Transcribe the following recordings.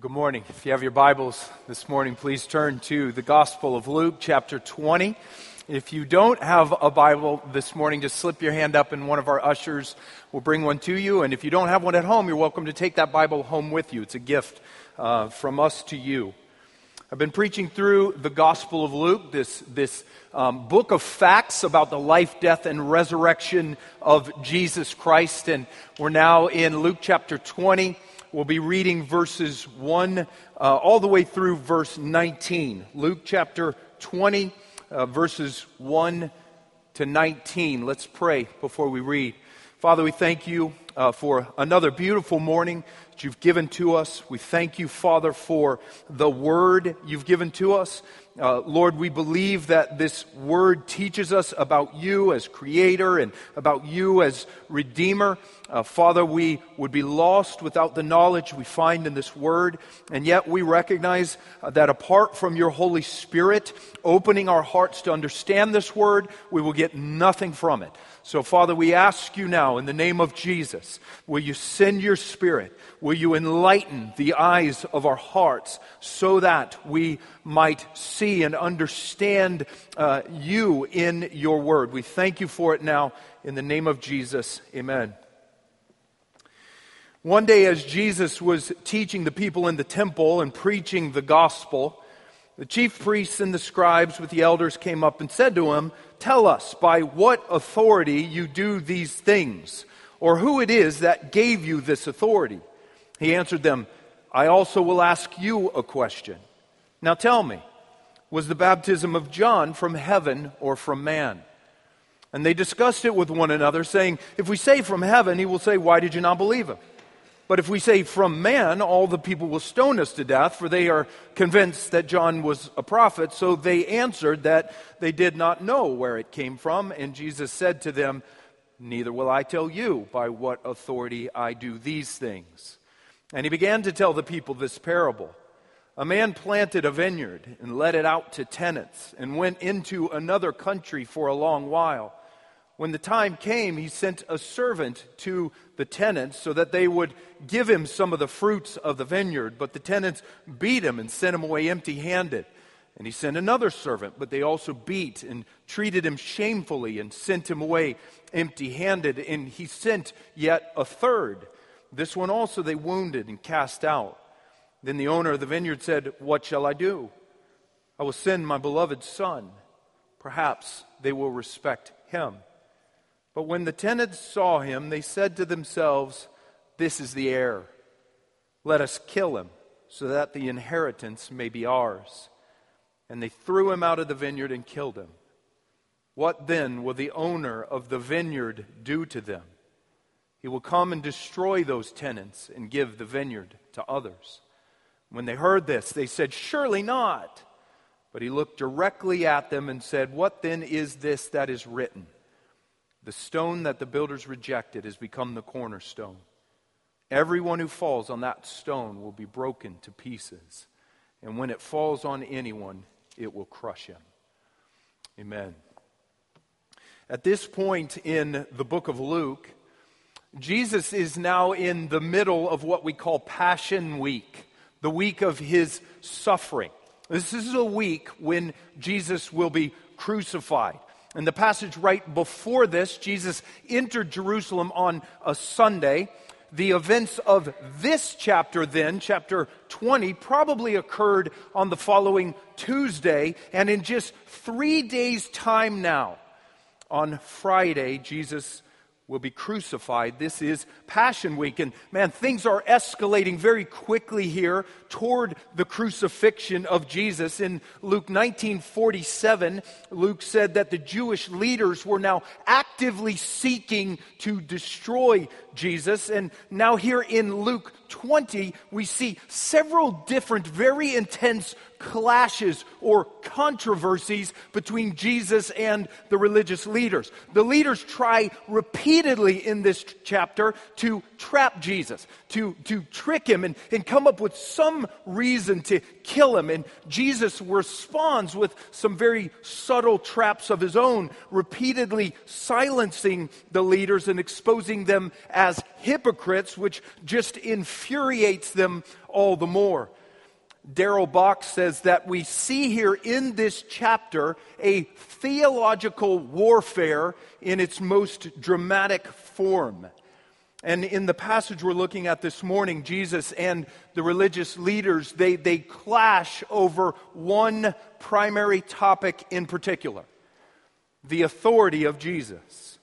Good morning. If you have your Bibles this morning, please turn to the Gospel of Luke, chapter 20. If you don't have a Bible this morning, just slip your hand up and one of our ushers will bring one to you. And if you don't have one at home, you're welcome to take that Bible home with you. It's a gift uh, from us to you. I've been preaching through the Gospel of Luke, this, this um, book of facts about the life, death, and resurrection of Jesus Christ. And we're now in Luke chapter 20. We'll be reading verses 1 uh, all the way through verse 19. Luke chapter 20, uh, verses 1 to 19. Let's pray before we read. Father, we thank you uh, for another beautiful morning that you've given to us. We thank you, Father, for the word you've given to us. Uh, Lord, we believe that this word teaches us about you as creator and about you as redeemer. Uh, Father, we would be lost without the knowledge we find in this word, and yet we recognize uh, that apart from your Holy Spirit opening our hearts to understand this word, we will get nothing from it. So, Father, we ask you now in the name of Jesus, will you send your Spirit? Will you enlighten the eyes of our hearts so that we might see and understand uh, you in your word? We thank you for it now in the name of Jesus. Amen. One day, as Jesus was teaching the people in the temple and preaching the gospel, the chief priests and the scribes with the elders came up and said to him, Tell us by what authority you do these things, or who it is that gave you this authority. He answered them, I also will ask you a question. Now tell me, was the baptism of John from heaven or from man? And they discussed it with one another, saying, If we say from heaven, he will say, Why did you not believe him? But if we say from man, all the people will stone us to death, for they are convinced that John was a prophet. So they answered that they did not know where it came from. And Jesus said to them, Neither will I tell you by what authority I do these things. And he began to tell the people this parable. A man planted a vineyard and let it out to tenants and went into another country for a long while. When the time came, he sent a servant to the tenants so that they would give him some of the fruits of the vineyard. But the tenants beat him and sent him away empty handed. And he sent another servant, but they also beat and treated him shamefully and sent him away empty handed. And he sent yet a third. This one also they wounded and cast out. Then the owner of the vineyard said, What shall I do? I will send my beloved son. Perhaps they will respect him. But when the tenants saw him, they said to themselves, This is the heir. Let us kill him, so that the inheritance may be ours. And they threw him out of the vineyard and killed him. What then will the owner of the vineyard do to them? He will come and destroy those tenants and give the vineyard to others. When they heard this, they said, Surely not. But he looked directly at them and said, What then is this that is written? The stone that the builders rejected has become the cornerstone. Everyone who falls on that stone will be broken to pieces. And when it falls on anyone, it will crush him. Amen. At this point in the book of Luke, Jesus is now in the middle of what we call Passion Week, the week of his suffering. This is a week when Jesus will be crucified. In the passage right before this, Jesus entered Jerusalem on a Sunday. The events of this chapter, then, chapter 20, probably occurred on the following Tuesday. And in just three days' time now, on Friday, Jesus will be crucified. This is Passion Week. And man, things are escalating very quickly here toward the crucifixion of Jesus. In Luke 1947, Luke said that the Jewish leaders were now actively seeking to destroy Jesus. And now here in Luke 20, we see several different, very intense clashes or controversies between Jesus and the religious leaders. The leaders try repeatedly in this chapter to trap Jesus, to, to trick him and, and come up with some reason to kill him. And Jesus responds with some very subtle traps of his own, repeatedly silencing the leaders and exposing them as hypocrites, which just infuriates them all the more. Darrell Bock says that we see here in this chapter a theological warfare in its most dramatic form. And in the passage we're looking at this morning, Jesus and the religious leaders, they, they clash over one primary topic in particular the authority of Jesus.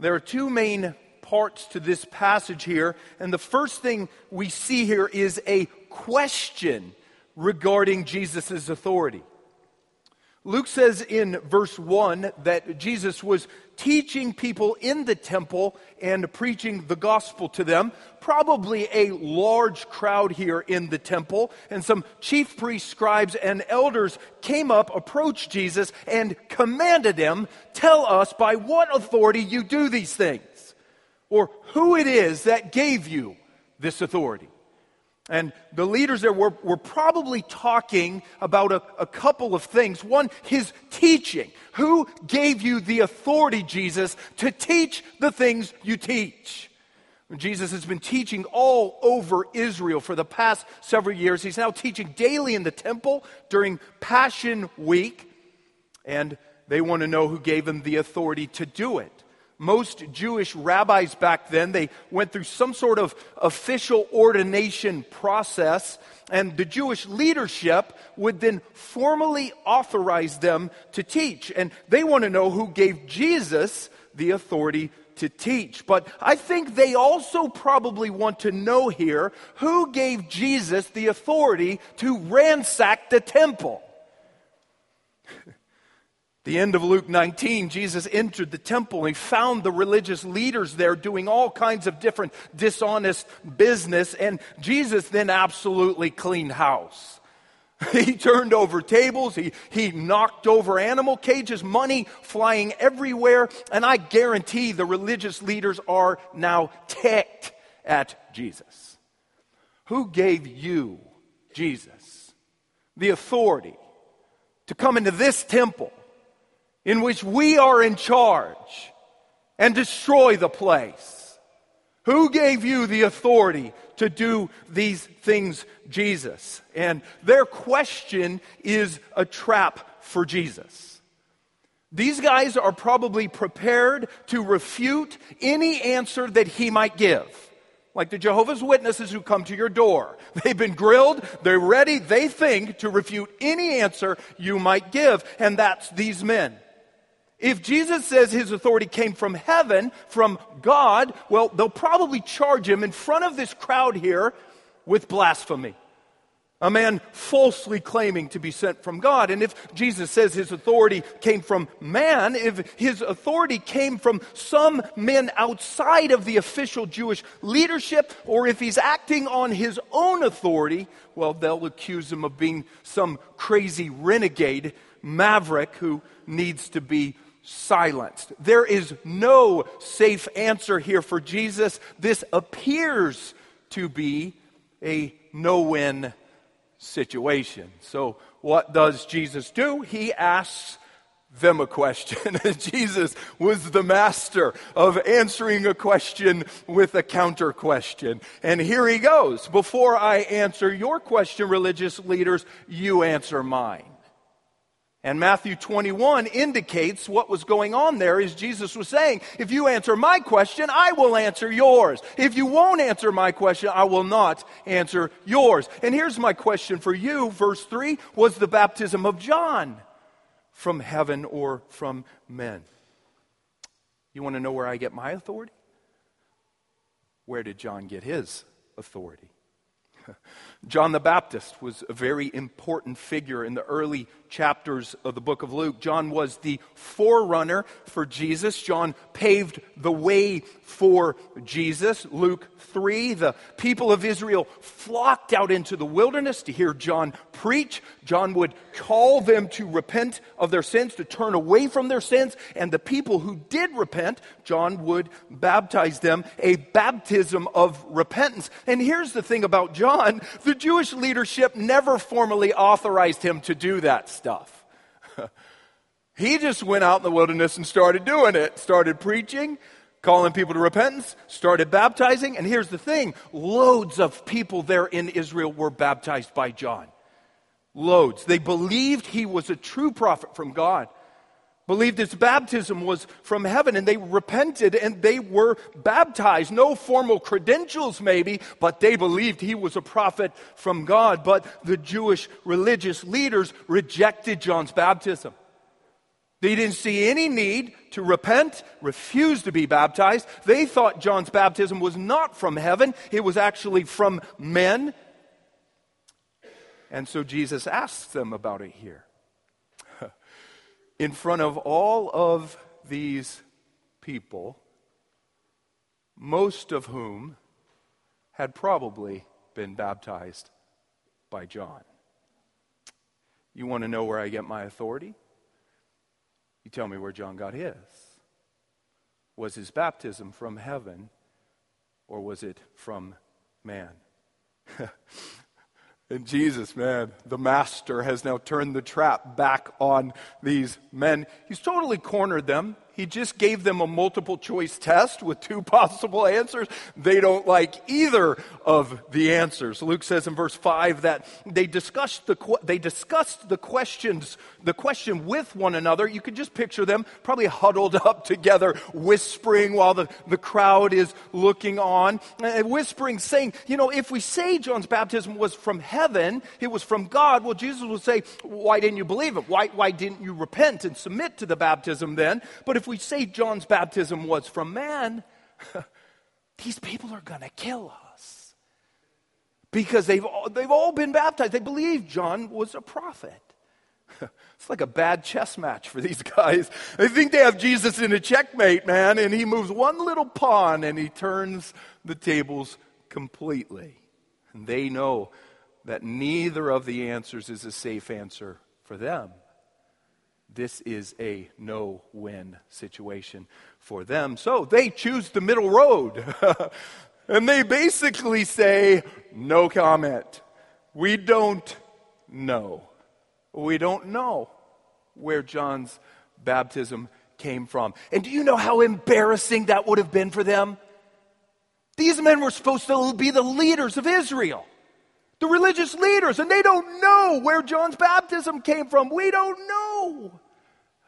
There are two main parts to this passage here, and the first thing we see here is a question regarding Jesus' authority. Luke says in verse 1 that Jesus was teaching people in the temple and preaching the gospel to them. Probably a large crowd here in the temple. And some chief priests, scribes, and elders came up, approached Jesus, and commanded him, Tell us by what authority you do these things, or who it is that gave you this authority. And the leaders there were, were probably talking about a, a couple of things. One, his teaching. Who gave you the authority, Jesus, to teach the things you teach? Jesus has been teaching all over Israel for the past several years. He's now teaching daily in the temple during Passion Week. And they want to know who gave him the authority to do it most Jewish rabbis back then, they went through some sort of official ordination process, and the Jewish leadership would then formally authorize them to teach. And they want to know who gave Jesus the authority to teach. But I think they also probably want to know here who gave Jesus the authority to ransack the temple. The end of Luke 19, Jesus entered the temple. He found the religious leaders there doing all kinds of different dishonest business, and Jesus then absolutely cleaned house. He turned over tables, he, he knocked over animal cages, money flying everywhere, and I guarantee the religious leaders are now ticked at Jesus. Who gave you, Jesus, the authority to come into this temple? In which we are in charge and destroy the place? Who gave you the authority to do these things, Jesus? And their question is a trap for Jesus. These guys are probably prepared to refute any answer that he might give. Like the Jehovah's Witnesses who come to your door. They've been grilled, they're ready, they think to refute any answer you might give. And that's these men. If Jesus says his authority came from heaven, from God, well, they'll probably charge him in front of this crowd here with blasphemy. A man falsely claiming to be sent from God. And if Jesus says his authority came from man, if his authority came from some men outside of the official Jewish leadership, or if he's acting on his own authority, well, they'll accuse him of being some crazy renegade maverick who needs to be silenced. There is no safe answer here for Jesus. This appears to be a no win situation. So, what does Jesus do? He asks them a question. Jesus was the master of answering a question with a counter question. And here he goes. Before I answer your question, religious leaders, you answer mine. And Matthew 21 indicates what was going on there is Jesus was saying, if you answer my question, I will answer yours. If you won't answer my question, I will not answer yours. And here's my question for you. Verse 3 was the baptism of John from heaven or from men? You want to know where I get my authority? Where did John get his authority? John the Baptist was a very important figure in the early chapters of the book of Luke. John was the forerunner for Jesus. John paved the way for Jesus. Luke 3, the people of Israel flocked out into the wilderness to hear John preach. John would call them to repent of their sins, to turn away from their sins. And the people who did repent, John would baptize them a baptism of repentance. And here's the thing about John the Jewish leadership never formally authorized him to do that stuff. he just went out in the wilderness and started doing it, started preaching, calling people to repentance, started baptizing, and here's the thing loads of people there in Israel were baptized by John. Loads. They believed he was a true prophet from God believed his baptism was from heaven and they repented and they were baptized. No formal credentials, maybe, but they believed he was a prophet from God. But the Jewish religious leaders rejected John's baptism. They didn't see any need to repent, refused to be baptized. They thought John's baptism was not from heaven, it was actually from men. And so Jesus asks them about it here in front of all of these people, most of whom had probably been baptized by John. You want to know where I get my authority? You tell me where John got his. Was his baptism from heaven or was it from man? And Jesus, man, the master has now turned the trap back on these men. He's totally cornered them. He just gave them a multiple choice test with two possible answers. They don't like either of the answers. Luke says in verse 5 that they discussed the, they discussed the questions, the question with one another. You could just picture them probably huddled up together, whispering while the, the crowd is looking on, and whispering, saying, you know, if we say John's baptism was from heaven, it was from God, well, Jesus would say, why didn't you believe him? Why, why didn't you repent and submit to the baptism then? But if if we say John's baptism was from man, these people are going to kill us. Because they've, they've all been baptized. They believe John was a prophet. It's like a bad chess match for these guys. They think they have Jesus in a checkmate, man, and he moves one little pawn and he turns the tables completely. And they know that neither of the answers is a safe answer for them this is a no win situation for them. So they choose the middle road. and they basically say, no comment. We don't know. We don't know where John's baptism came from. And do you know how embarrassing that would have been for them? These men were supposed to be the leaders of Israel, the religious leaders, and they don't know where John's baptism came from. We don't know.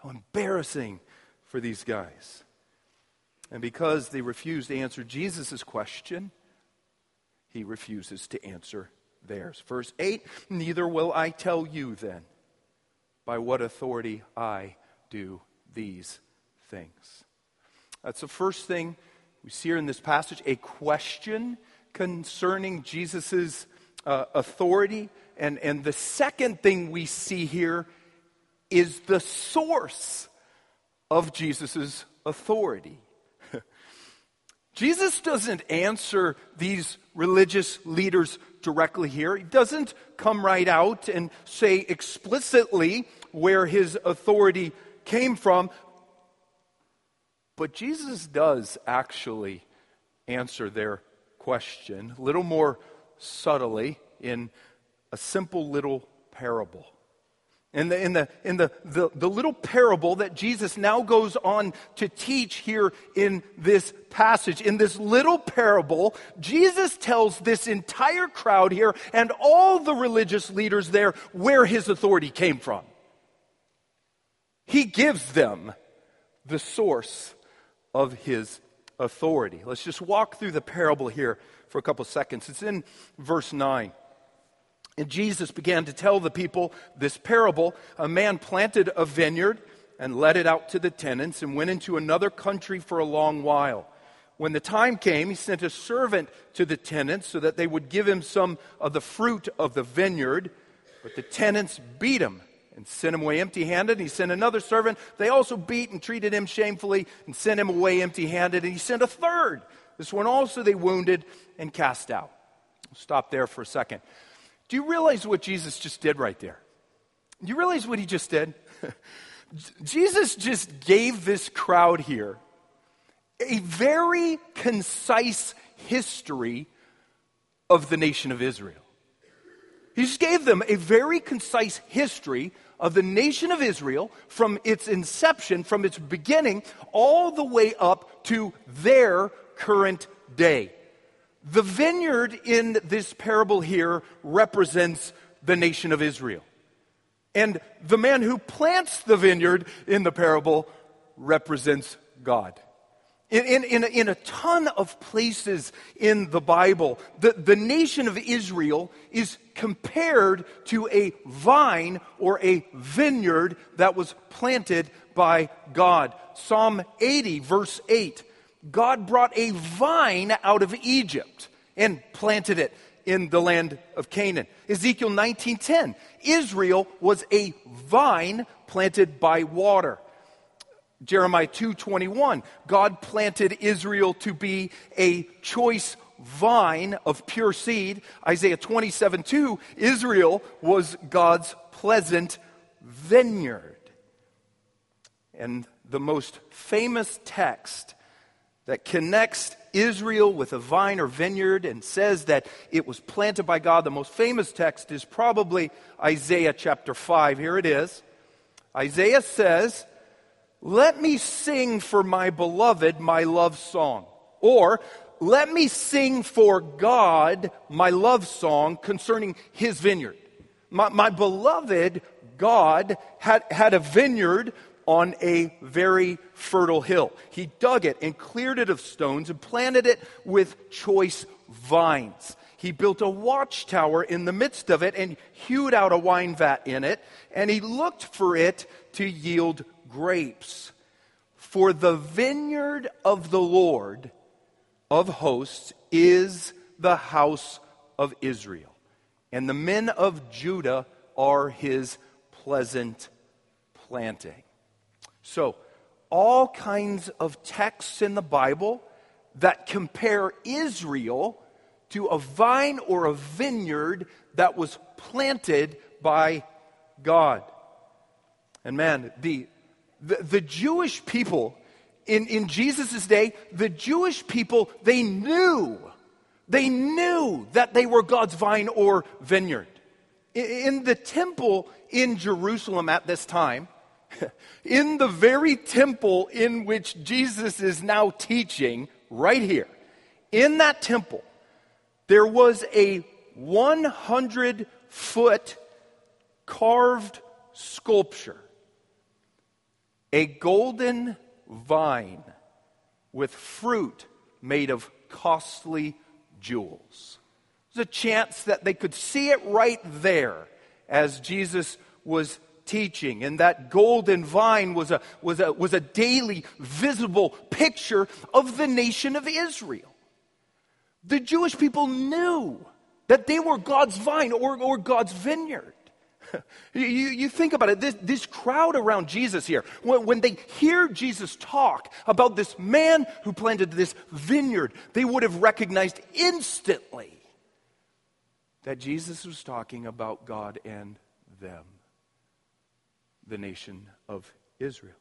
How embarrassing for these guys. And because they refuse to answer Jesus' question, he refuses to answer theirs. Verse 8 Neither will I tell you then by what authority I do these things. That's the first thing we see here in this passage a question concerning Jesus' uh, authority. And, and the second thing we see here is the source of Jesus' authority. Jesus doesn't answer these religious leaders directly here. He doesn't come right out and say explicitly where his authority came from. But Jesus does actually answer their question a little more subtly in a simple little parable. In the, in, the, in the, the, the, little parable that Jesus now goes on to teach here in this passage, in this little parable, Jesus tells this entire crowd here and all the religious leaders there where his authority came from. He gives them the source of his authority. Let's just walk through the parable here for a couple seconds. It's in verse 9. And Jesus began to tell the people this parable. A man planted a vineyard and let it out to the tenants and went into another country for a long while. When the time came, he sent a servant to the tenants so that they would give him some of the fruit of the vineyard. But the tenants beat him and sent him away empty handed. He sent another servant. They also beat and treated him shamefully and sent him away empty handed. And he sent a third. This one also they wounded and cast out. stop there for a second. Do you realize what Jesus just did right there? Do you realize what he just did? Jesus just gave this crowd here a very concise history of the nation of Israel. He just gave them a very concise history of the nation of Israel from its inception, from its beginning, all the way up to their current day. The vineyard in this parable here represents the nation of Israel. And the man who plants the vineyard in the parable represents God. In, in, in, a, in, a, ton of places in the Bible, the, the nation of Israel is compared to a vine or a vineyard that was planted by God. Psalm 80, verse 8 God brought a vine out of Egypt and planted it in the land of Canaan. Ezekiel 19:10 Israel was a vine planted by water. Jeremiah 2:21 God planted Israel to be a choice vine of pure seed. Isaiah 27:2 Israel was God's pleasant vineyard. And the most famous text that connects Israel with a vine or vineyard and says that it was planted by God, the most famous text is probably Isaiah chapter 5. Here it is. Isaiah says, let me sing for my beloved my love song. Or, let me sing for God my love song concerning his vineyard. My, my beloved God had, had a vineyard on a very fertile hill. He dug it and cleared it of stones and planted it with choice vines. He built a watchtower in the midst of it and hewed out a wine vat in it, and he looked for it to yield grapes. For the vineyard of the Lord of hosts is the house of Israel, and the men of Judah are his pleasant planting. So, all kinds of texts in the Bible that compare Israel to a vine or a vineyard that was planted by God. And man, the the, the Jewish people in, in Jesus' day, the Jewish people, they knew, they knew that they were God's vine or vineyard. In, in the temple in Jerusalem at this time, in the very temple in which Jesus is now teaching, right here, in that temple, there was a 100 foot carved sculpture a golden vine with fruit made of costly jewels. There's a chance that they could see it right there as Jesus was teaching. And that golden vine was a, was a, was a daily visible picture of the nation of Israel. The Jewish people knew that they were God's vine or, or God's vineyard. you, you, think about it, this, this crowd around Jesus here, when, when they hear Jesus talk about this man who planted this vineyard, they would have recognized instantly that Jesus was talking about God and them, the nation of Israel.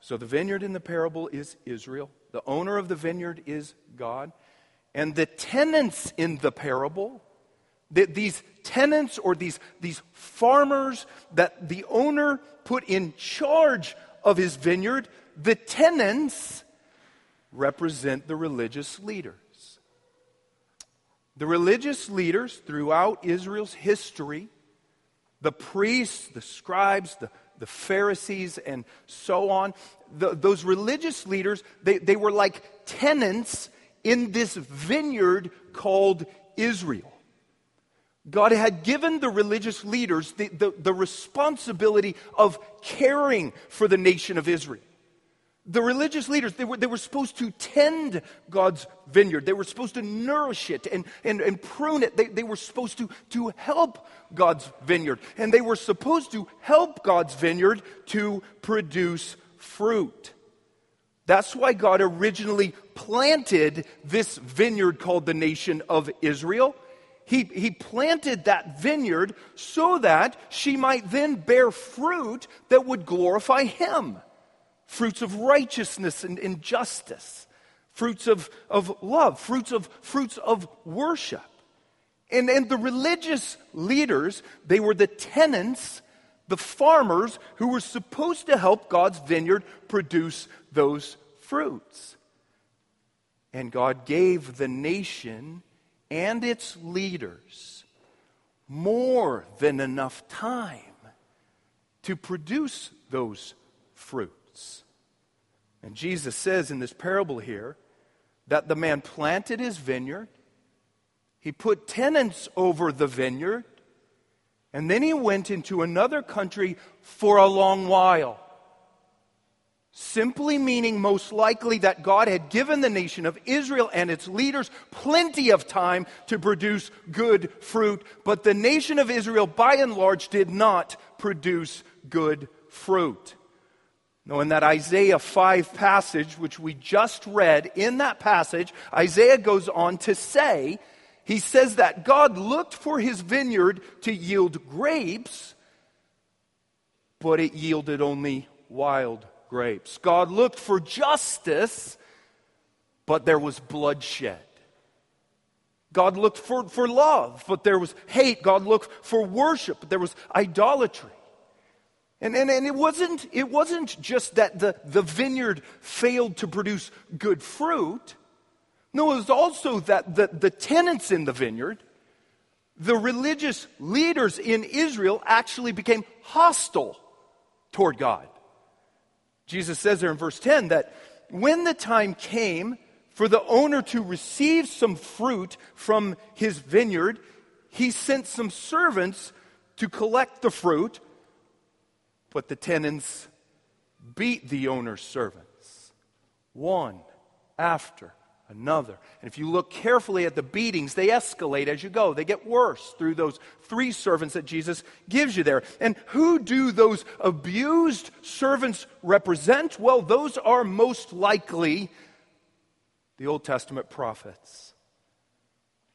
So the vineyard in the parable is Israel. The owner of the vineyard is God. And the tenants in the parable these tenants or these, these farmers that the owner put in charge of his vineyard, the tenants represent the religious leaders. The religious leaders throughout Israel's history, the priests, the scribes, the, the Pharisees, and so on, the, those religious leaders, they, they were like tenants in this vineyard called Israel. God had given the religious leaders the, the, the, responsibility of caring for the nation of Israel. The religious leaders, they were, they were supposed to tend God's vineyard. They were supposed to nourish it and, and, and prune it. They, they were supposed to, to help God's vineyard. And they were supposed to help God's vineyard to produce fruit. That's why God originally planted this vineyard called the nation of Israel he, he planted that vineyard so that she might then bear fruit that would glorify him fruits of righteousness and, and justice, fruits of, of love, fruits of, fruits of worship. And, and the religious leaders, they were the tenants, the farmers who were supposed to help God's vineyard produce those fruits. And God gave the nation and its leaders more than enough time to produce those fruits. And Jesus says in this parable here that the man planted his vineyard, he put tenants over the vineyard, and then he went into another country for a long while. Simply meaning, most likely, that God had given the nation of Israel and its leaders plenty of time to produce good fruit, but the nation of Israel, by and large, did not produce good fruit. Now, in that Isaiah 5 passage, which we just read, in that passage, Isaiah goes on to say, he says that God looked for his vineyard to yield grapes, but it yielded only wild grapes. God looked for justice, but there was bloodshed. God looked for, for love, but there was hate. God looked for worship, but there was idolatry. And, and, and it, wasn't, it wasn't just that the, the vineyard failed to produce good fruit. No, it was also that the, the tenants in the vineyard, the religious leaders in Israel, actually became hostile toward God. Jesus says there in verse 10 that when the time came for the owner to receive some fruit from his vineyard, he sent some servants to collect the fruit but the tenants beat the owner's servants, one after another. And if you look carefully at the beatings, they escalate as you go. They get worse through those three servants that Jesus gives you there. And who do those abused servants represent? Well, those are most likely the Old Testament prophets,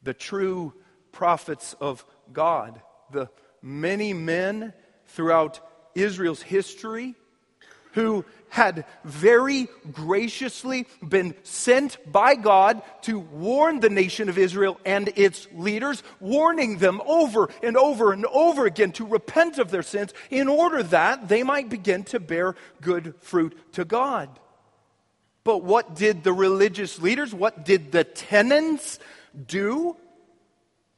the true prophets of God, the many men throughout Israel's history who had very graciously been sent by God to warn the nation of Israel and its leaders, warning them over and over and over again to repent of their sins in order that they might begin to bear good fruit to God. But what did the religious leaders, what did the tenants do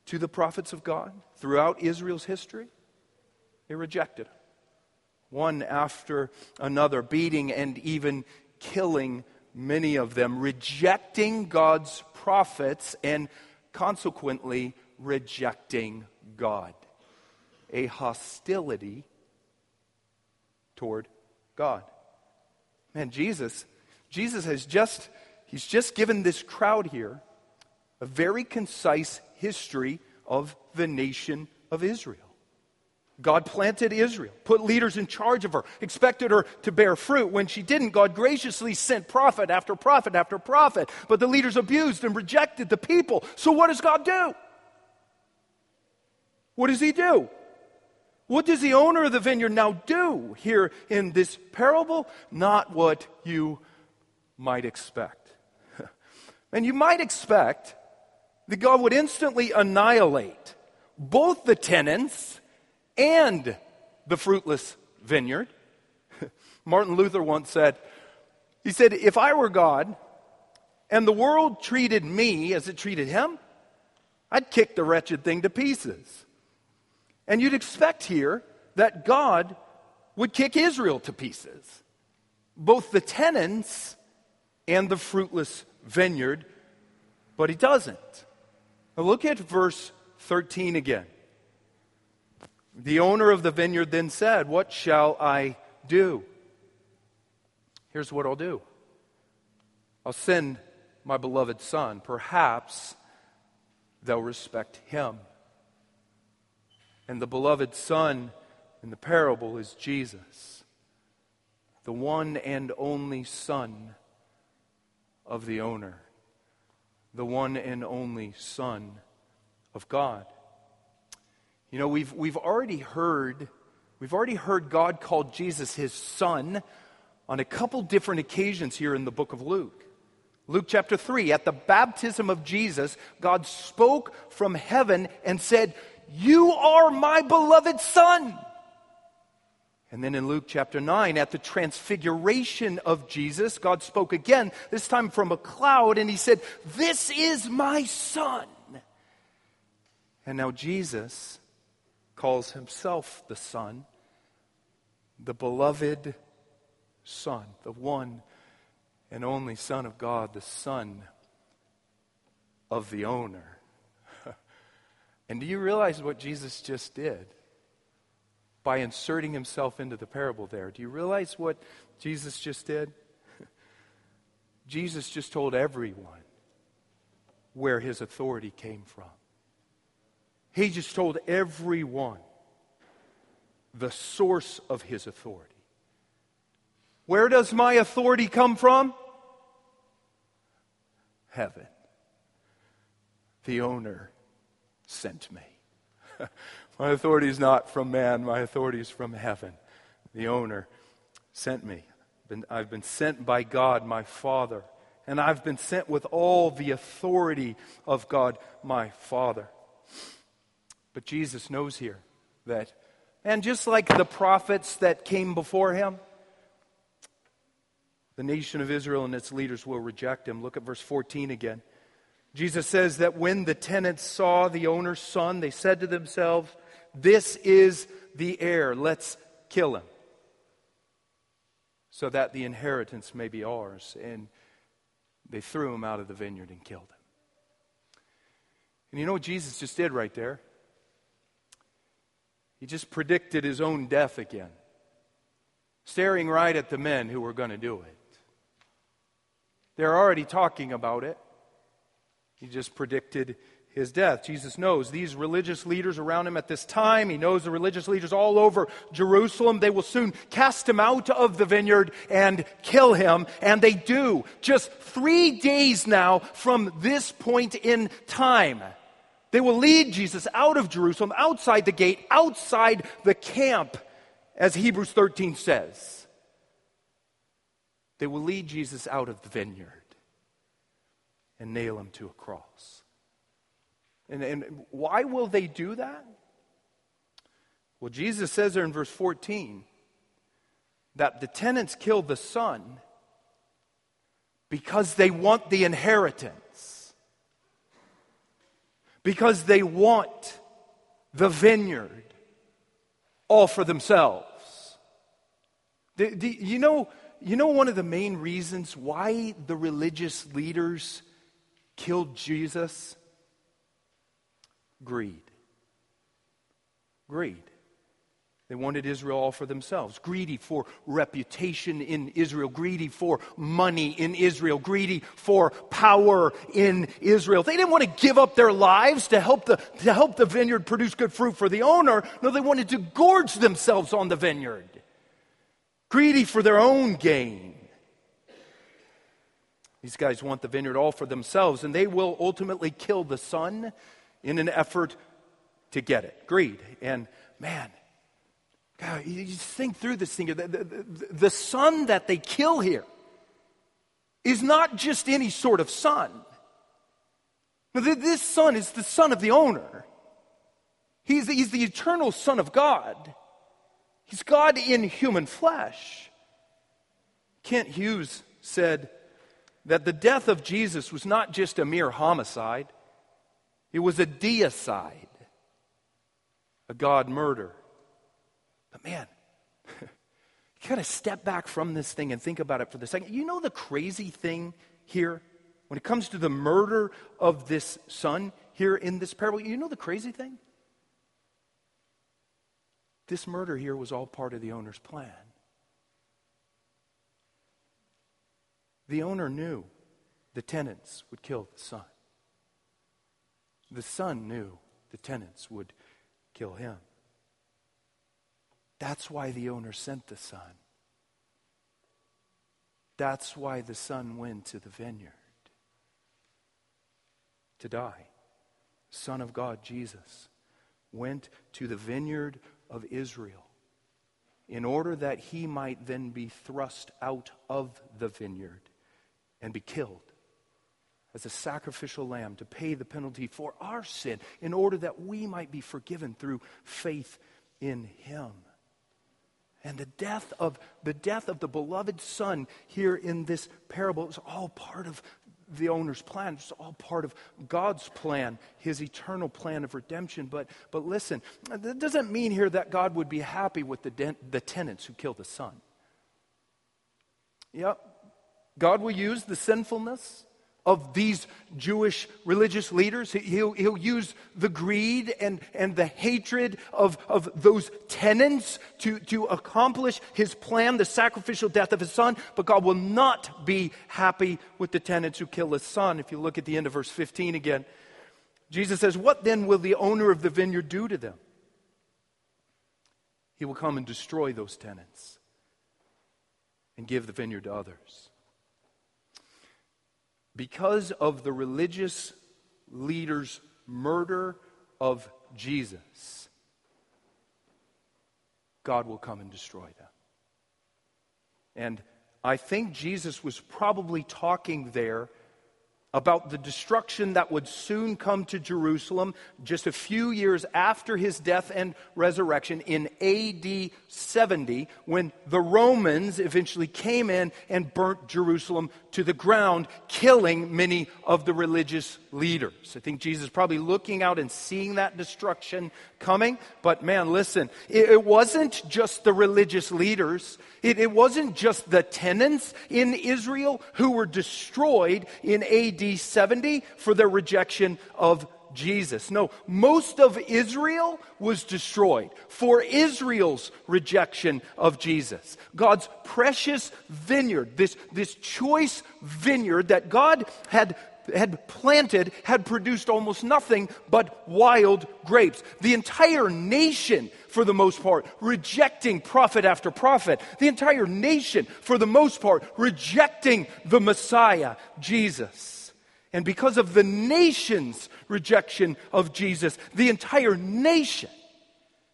to the prophets of God throughout Israel's history? They rejected them one after another, beating and even killing many of them, rejecting God's prophets and consequently rejecting God. A hostility toward God. Man, Jesus, Jesus has just, he's just given this crowd here a very concise history of the nation of Israel. God planted Israel, put leaders in charge of her, expected her to bear fruit. When she didn't, God graciously sent prophet after prophet after prophet. But the leaders abused and rejected the people. So what does God do? What does He do? What does the owner of the vineyard now do here in this parable? Not what you might expect. and you might expect that God would instantly annihilate both the tenants and the fruitless vineyard. Martin Luther once said, he said, if I were God and the world treated me as it treated him, I'd kick the wretched thing to pieces. And you'd expect here that God would kick Israel to pieces, both the tenants and the fruitless vineyard, but he doesn't. Now look at verse 13 again. The owner of the vineyard then said, What shall I do? Here's what I'll do I'll send my beloved son. Perhaps they'll respect him. And the beloved son in the parable is Jesus, the one and only son of the owner, the one and only son of God. You know, we've, we've already heard, we've already heard God call Jesus his son on a couple different occasions here in the book of Luke. Luke chapter 3, at the baptism of Jesus, God spoke from heaven and said, You are my beloved Son. And then in Luke chapter 9, at the transfiguration of Jesus, God spoke again, this time from a cloud, and he said, This is my Son. And now Jesus calls himself the Son, the beloved Son, the one and only Son of God, the Son of the owner. and do you realize what Jesus just did? By inserting himself into the parable there. Do you realize what Jesus just did? Jesus just told everyone where his authority came from. He just told everyone the source of his authority. Where does my authority come from? heaven. The owner sent me. my authority is not from man, my authority is from heaven. The owner sent me. I've been sent by God, my Father, and I've been sent with all the authority of God, my Father. But Jesus knows here that, and just like the prophets that came before him, the nation of Israel and its leaders will reject him. Look at verse 14 again. Jesus says that when the tenants saw the owner's son, they said to themselves, This is the heir, let's kill him, so that the inheritance may be ours. And they threw him out of the vineyard and killed him. And you know what Jesus just did right there? He just predicted his own death again, staring right at the men who were going to do it. They're already talking about it. He just predicted his death. Jesus knows these religious leaders around him at this time. He knows the religious leaders all over Jerusalem. They will soon cast him out of the vineyard and kill him. And they do. Just three days now from this point in time. They will lead Jesus out of Jerusalem, outside the gate, outside the camp, as Hebrews 13 says. They will lead Jesus out of the vineyard and nail him to a cross. And, and why will they do that? Well, Jesus says there in verse 14 that the tenants kill the son because they want the inheritance, because they want the vineyard all for themselves. Do, do, you know you know one of the main reasons why the religious leaders killed Jesus? Greed. Greed. They wanted Israel all for themselves. Greedy for reputation in Israel, greedy for money in Israel, greedy for power in Israel. They didn't want to give up their lives to help the, to help the vineyard produce good fruit for the owner. No, they wanted to gorge themselves on the vineyard greedy for their own gain. These guys want the vineyard all for themselves, and they will ultimately kill the son in an effort to get it. Greed. And man, God, you just think through this thing. The, the, the son that they kill here is not just any sort of son. This son is the son of the owner. He's, he's the eternal son of God. He's God in human flesh. Kent Hughes said that the death of Jesus was not just a mere homicide, it was a deicide, a God murder. But man, you got to step back from this thing and think about it for a second. You know the crazy thing here? When it comes to the murder of this son here in this parable, you know the crazy thing? This murder here was all part of the owner's plan. The owner knew the tenants would kill the son. The son knew the tenants would kill him. That's why the owner sent the son. That's why the son went to the vineyard to die. Son of God, Jesus, went to the vineyard of Israel in order that he might then be thrust out of the vineyard and be killed as a sacrificial lamb to pay the penalty for our sin in order that we might be forgiven through faith in him. And the death of the death of the beloved son here in this parable is all part of the owner's plan. It's all part of God's plan, his eternal plan of redemption. But, but listen, that doesn't mean here that God would be happy with the, de- the tenants who killed the son. Yep, God will use the sinfulness of these Jewish religious leaders. He'll, he'll use the greed and, and the hatred of, of those tenants to, to accomplish his plan, the sacrificial death of his son. But God will not be happy with the tenants who kill his son. If you look at the end of verse 15 again, Jesus says, What then will the owner of the vineyard do to them? He will come and destroy those tenants and give the vineyard to others because of the religious leaders' murder of Jesus, God will come and destroy them. And I think Jesus was probably talking there about the destruction that would soon come to Jerusalem just a few years after his death and resurrection in AD 70, when the Romans eventually came in and burnt Jerusalem to the ground, killing many of the religious leaders. I think Jesus is probably looking out and seeing that destruction coming. But man, listen, it, wasn't just the religious leaders, it wasn't just the tenants in Israel who were destroyed in AD 70 for their rejection of Jesus. No, most of Israel was destroyed for Israel's rejection of Jesus. God's precious vineyard, this, this choice vineyard that God had had planted had produced almost nothing but wild grapes. The entire nation, for the most part, rejecting prophet after prophet. The entire nation, for the most part, rejecting the Messiah, Jesus. And because of the nation's rejection of Jesus, the entire nation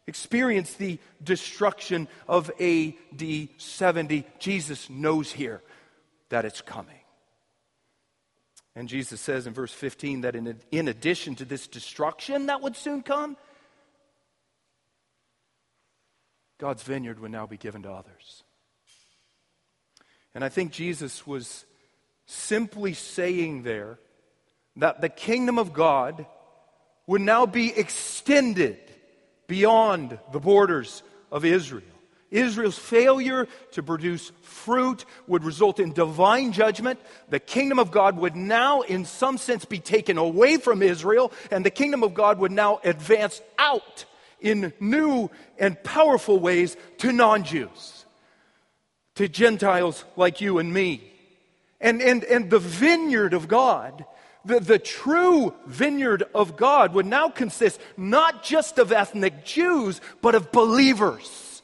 experienced the destruction of AD 70. Jesus knows here that it's coming. And Jesus says in verse 15 that in, in addition to this destruction that would soon come, God's vineyard would now be given to others. And I think Jesus was simply saying there that the kingdom of God would now be extended beyond the borders of Israel. Israel's failure to produce fruit would result in divine judgment. The kingdom of God would now, in some sense, be taken away from Israel, and the kingdom of God would now advance out in new and powerful ways to non Jews, to Gentiles like you and me. And, and, and the vineyard of God, the, the true vineyard of God, would now consist not just of ethnic Jews, but of believers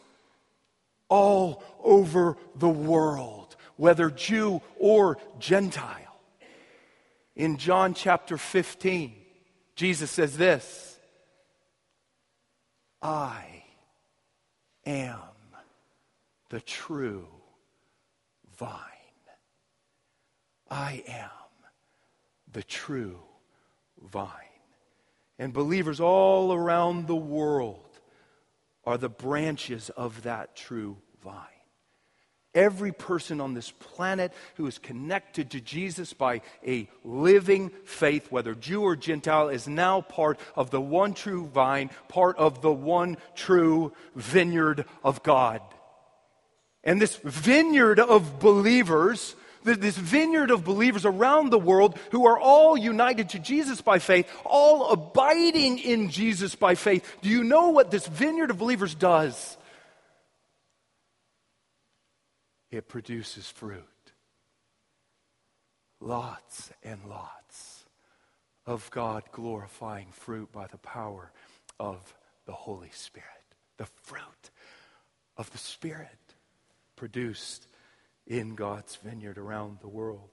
all over the world, whether Jew or Gentile. In John chapter 15, Jesus says this I am the true vine. I am the true vine. And believers all around the world are the branches of that true vine. Every person on this planet who is connected to Jesus by a living faith, whether Jew or Gentile, is now part of the one true vine, part of the one true vineyard of God. And this vineyard of believers this vineyard of believers around the world who are all united to Jesus by faith, all abiding in Jesus by faith. Do you know what this vineyard of believers does? It produces fruit. Lots and lots of God glorifying fruit by the power of the Holy Spirit. The fruit of the Spirit produced in God's vineyard around the world.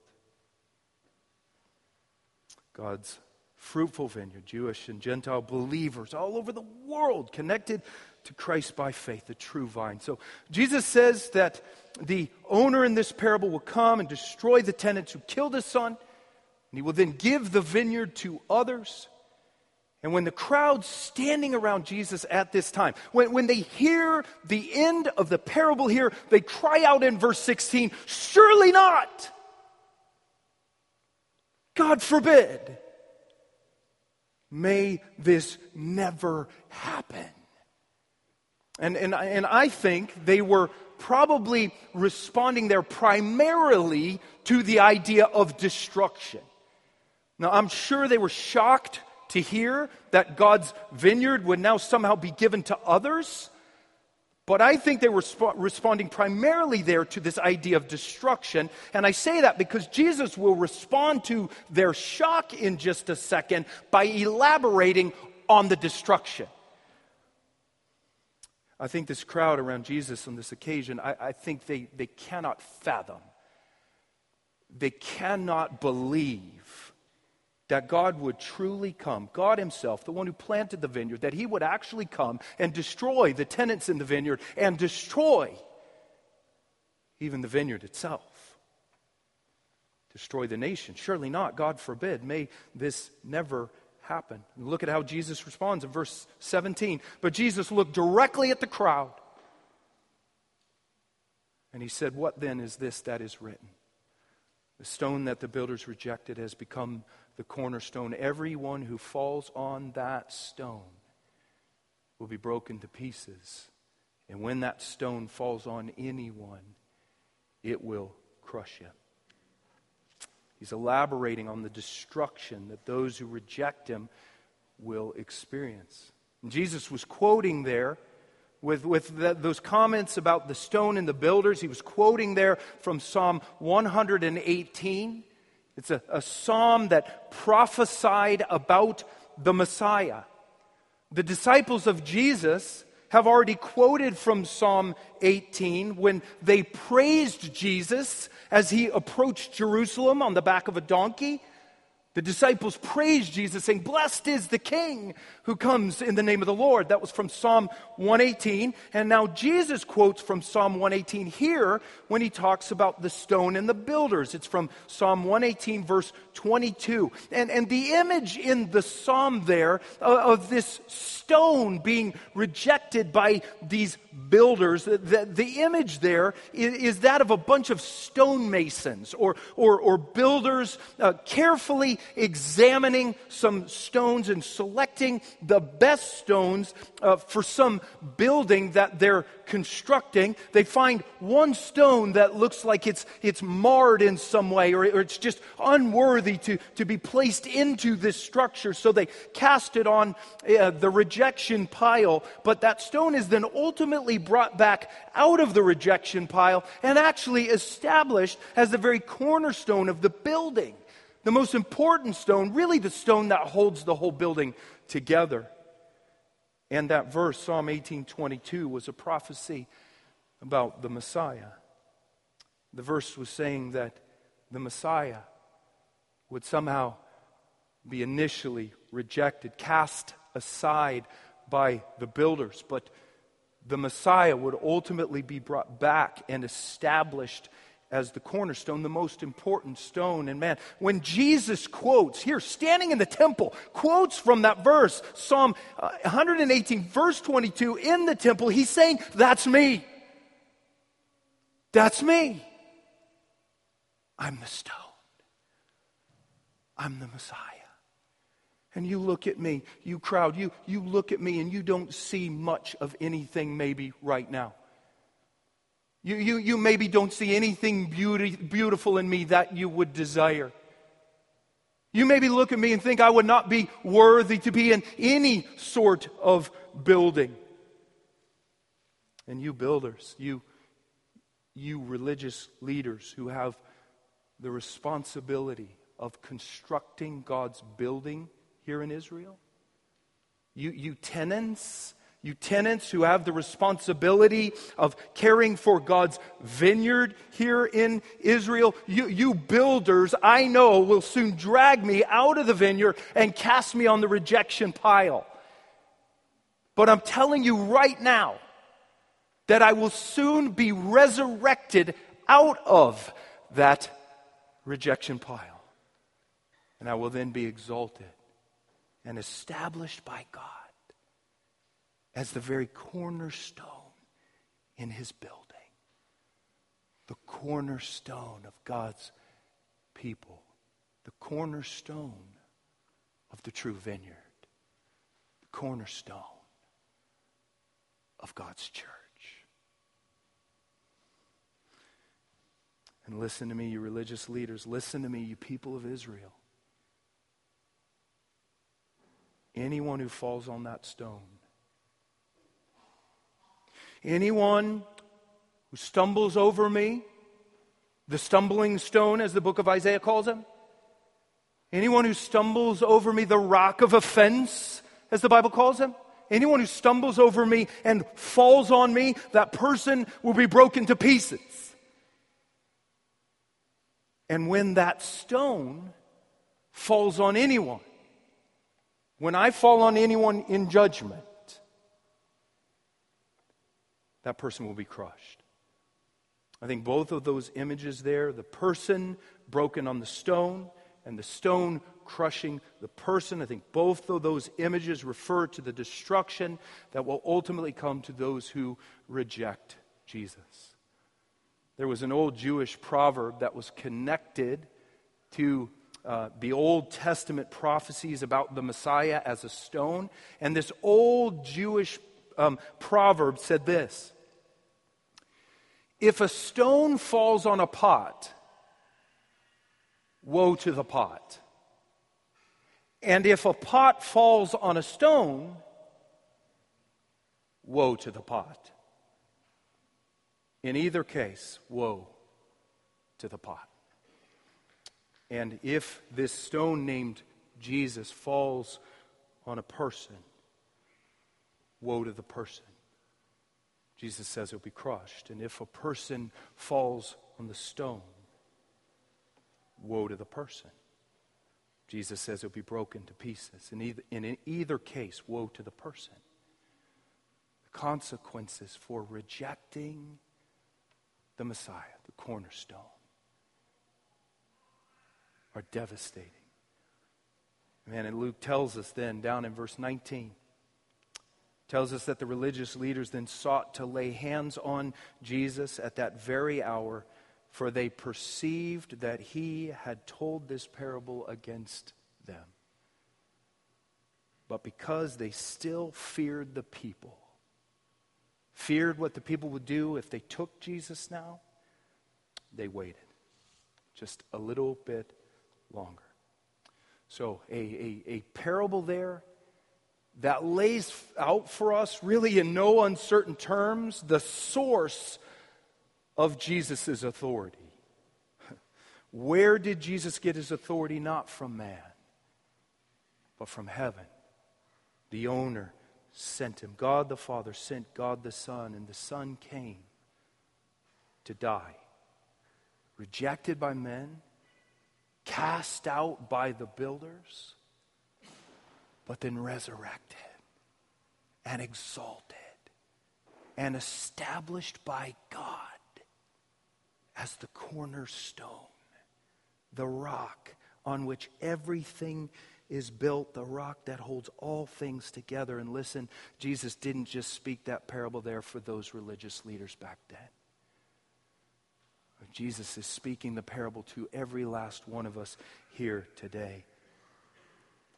God's fruitful vineyard, Jewish and Gentile believers all over the world connected to Christ by faith, the true vine. So Jesus says that the owner in this parable will come and destroy the tenants who killed his son. And he will then give the vineyard to others. And when the crowd standing around Jesus at this time, when, when they hear the end of the parable here, they cry out in verse 16, Surely not! God forbid. May this never happen. And, and, and I think they were probably responding there primarily to the idea of destruction. Now, I'm sure they were shocked to hear that God's vineyard would now somehow be given to others. But I think they were sp- responding primarily there to this idea of destruction. And I say that because Jesus will respond to their shock in just a second by elaborating on the destruction. I think this crowd around Jesus on this occasion, I, I think they, they cannot fathom, they cannot believe that God would truly come, God Himself, the one who planted the vineyard, that He would actually come and destroy the tenants in the vineyard and destroy even the vineyard itself. Destroy the nation. Surely not. God forbid. May this never happen. And look at how Jesus responds in verse 17. But Jesus looked directly at the crowd and He said, What then is this that is written? The stone that the builders rejected has become the cornerstone. Everyone who falls on that stone will be broken to pieces. And when that stone falls on anyone, it will crush him. He's elaborating on the destruction that those who reject him will experience. And Jesus was quoting there with, with the, those comments about the stone and the builders. He was quoting there from Psalm 118. It's a, a psalm that prophesied about the Messiah. The disciples of Jesus have already quoted from Psalm 18 when they praised Jesus as he approached Jerusalem on the back of a donkey. The disciples praised Jesus, saying, Blessed is the King who comes in the name of the Lord. That was from Psalm 118. And now Jesus quotes from Psalm 118 here when he talks about the stone and the builders. It's from Psalm 118, verse 22. And, and the image in the psalm there of, of this stone being rejected by these builders, the, the image there is, is, that of a bunch of stonemasons or, or, or builders uh, carefully examining some stones and selecting the best stones uh, for some building that they're constructing. They find one stone that looks like it's, it's marred in some way or, or it's just unworthy to, to be placed into this structure. So they cast it on uh, the rejection pile. But that stone is then ultimately brought back out of the rejection pile and actually established as the very cornerstone of the building the most important stone, really the stone that holds the whole building together. And that verse, Psalm 18:22, was a prophecy about the Messiah. The verse was saying that the Messiah would somehow be initially rejected, cast aside by the builders, but the Messiah would ultimately be brought back and established as the cornerstone, the most important stone. And man, when Jesus quotes here, standing in the temple, quotes from that verse, Psalm 118, uh, verse 22, in the temple, he's saying, That's me. That's me. I'm the stone. I'm the Messiah. And you look at me, you crowd, you, you look at me and you don't see much of anything maybe right now. You, you, you maybe don't see anything beauty, beautiful in me that you would desire. You maybe look at me and think I would not be worthy to be in any sort of building. And you builders, you, you religious leaders who have the responsibility of constructing God's building here in Israel, you, you tenants you tenants who have the responsibility of caring for God's vineyard here in Israel, you, you builders, I know, will soon drag me out of the vineyard and cast me on the rejection pile. But I'm telling you right now that I will soon be resurrected out of that rejection pile. And I will then be exalted and established by God as the very cornerstone in his building. The cornerstone of God's people. The cornerstone of the true vineyard. The cornerstone of God's church. And listen to me, you religious leaders. Listen to me, you people of Israel. Anyone who falls on that stone, anyone who stumbles over me, the stumbling stone, as the book of Isaiah calls him, anyone who stumbles over me, the rock of offense, as the Bible calls him, anyone who stumbles over me and falls on me, that person will be broken to pieces. And when that stone falls on anyone, when I fall on anyone in judgment, that person will be crushed. I think both of those images there the person broken on the stone and the stone crushing the person I think both of those images refer to the destruction that will ultimately come to those who reject Jesus. There was an old Jewish proverb that was connected to uh, the Old Testament prophecies about the Messiah as a stone. And this old Jewish um, proverb said this If a stone falls on a pot, woe to the pot. And if a pot falls on a stone, woe to the pot. In either case, woe to the pot. And if this stone named Jesus falls on a person, woe to the person. Jesus says it'll be crushed. And if a person falls on the stone, woe to the person. Jesus says it'll be broken to pieces. In either, in either case, woe to the person. The consequences for rejecting the Messiah, the cornerstone, are devastating. Man, and Luke tells us then, down in verse 19, tells us that the religious leaders then sought to lay hands on Jesus at that very hour, for they perceived that he had told this parable against them. But because they still feared the people, feared what the people would do if they took Jesus now, they waited just a little bit longer. So, a, a, a parable there that lays out for us, really in no uncertain terms, the source of Jesus' authority. Where did Jesus get his authority? Not from man, but from heaven. The owner sent him. God the Father sent God the Son, and the Son came to die. Rejected by men, cast out by the builders, but then resurrected and exalted and established by God as the cornerstone, the rock on which everything is built the rock that holds all things together. And listen, Jesus didn't just speak that parable there for those religious leaders back then. Jesus is speaking the parable to every last one of us here today.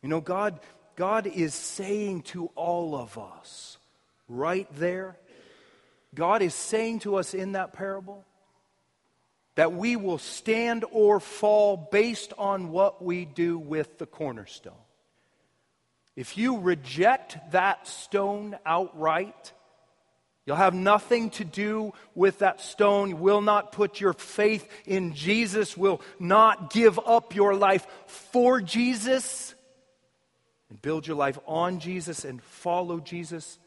You know, God, God is saying to all of us right there, God is saying to us in that parable, that we will stand or fall based on what we do with the cornerstone. If you reject that stone outright, you'll have nothing to do with that stone. You will not put your faith in Jesus, will not give up your life for Jesus and build your life on Jesus and follow Jesus.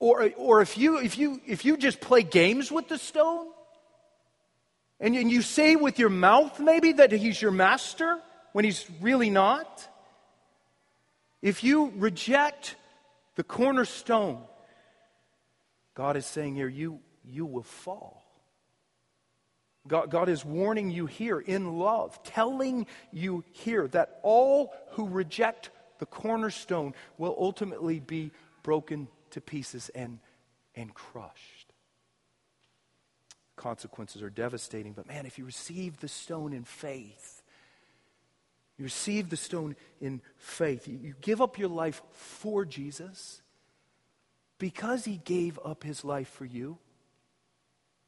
Or, or if, you, if, you, if you just play games with the stone, and you say with your mouth, maybe, that he's your master when he's really not. If you reject the cornerstone, God is saying here, you, you will fall. God, God is warning you here in love, telling you here that all who reject the cornerstone will ultimately be broken to pieces and, and crushed. Consequences are devastating, but man, if you receive the stone in faith, you receive the stone in faith, you, give up your life for Jesus because he gave up his life for you.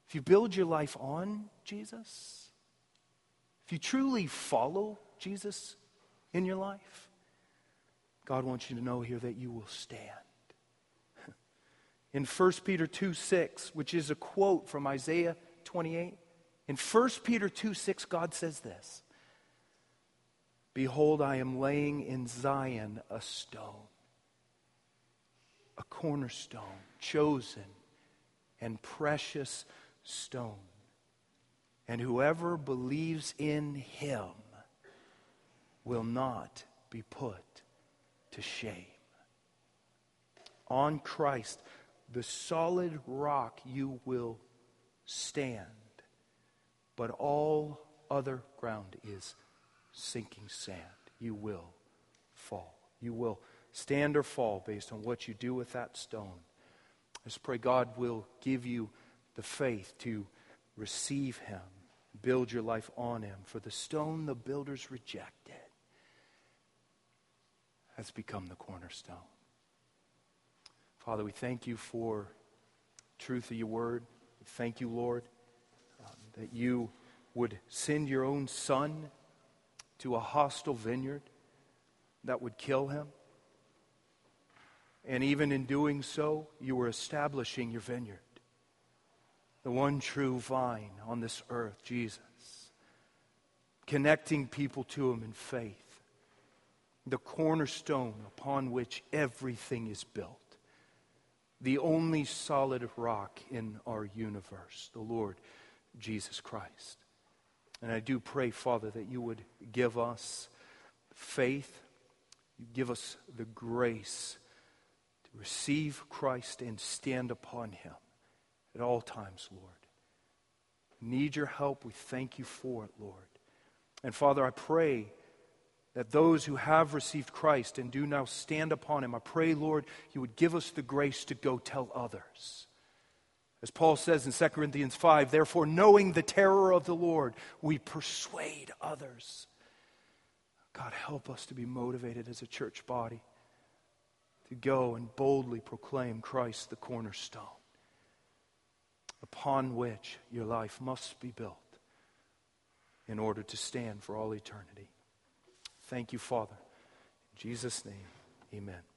If you build your life on Jesus, if you truly follow Jesus in your life, God wants you to know here that you will stand. In 1 Peter 2 6, which is a quote from Isaiah 28, in 1 Peter 2 6, God says this Behold, I am laying in Zion a stone, a cornerstone, chosen and precious stone. And whoever believes in him will not be put to shame. On Christ, the solid rock, you will stand, but all other ground is sinking sand. You will fall. You will stand or fall based on what you do with that stone. Let's pray God will give you the faith to receive Him, build your life on Him. For the stone the builders rejected has become the cornerstone. Father, we thank you for truth of your word. We thank you, Lord, um, that you would send your own son to a hostile vineyard that would kill him. And even in doing so, you were establishing your vineyard, the one true vine on this earth, Jesus, connecting people to him in faith, the cornerstone upon which everything is built, the only solid rock in our universe, the Lord Jesus Christ. And I do pray, Father, that you would give us faith, you give us the grace to receive Christ and stand upon him at all times, Lord. Need your help. We thank you for it, Lord. And Father, I pray that those who have received Christ and do now stand upon him, I pray, Lord, you would give us the grace to go tell others as Paul says in 2 Corinthians 5, therefore, knowing the terror of the Lord, we persuade others. God, help us to be motivated as a church body to go and boldly proclaim Christ the cornerstone upon which your life must be built in order to stand for all eternity. Thank you, Father. In Jesus' name, amen.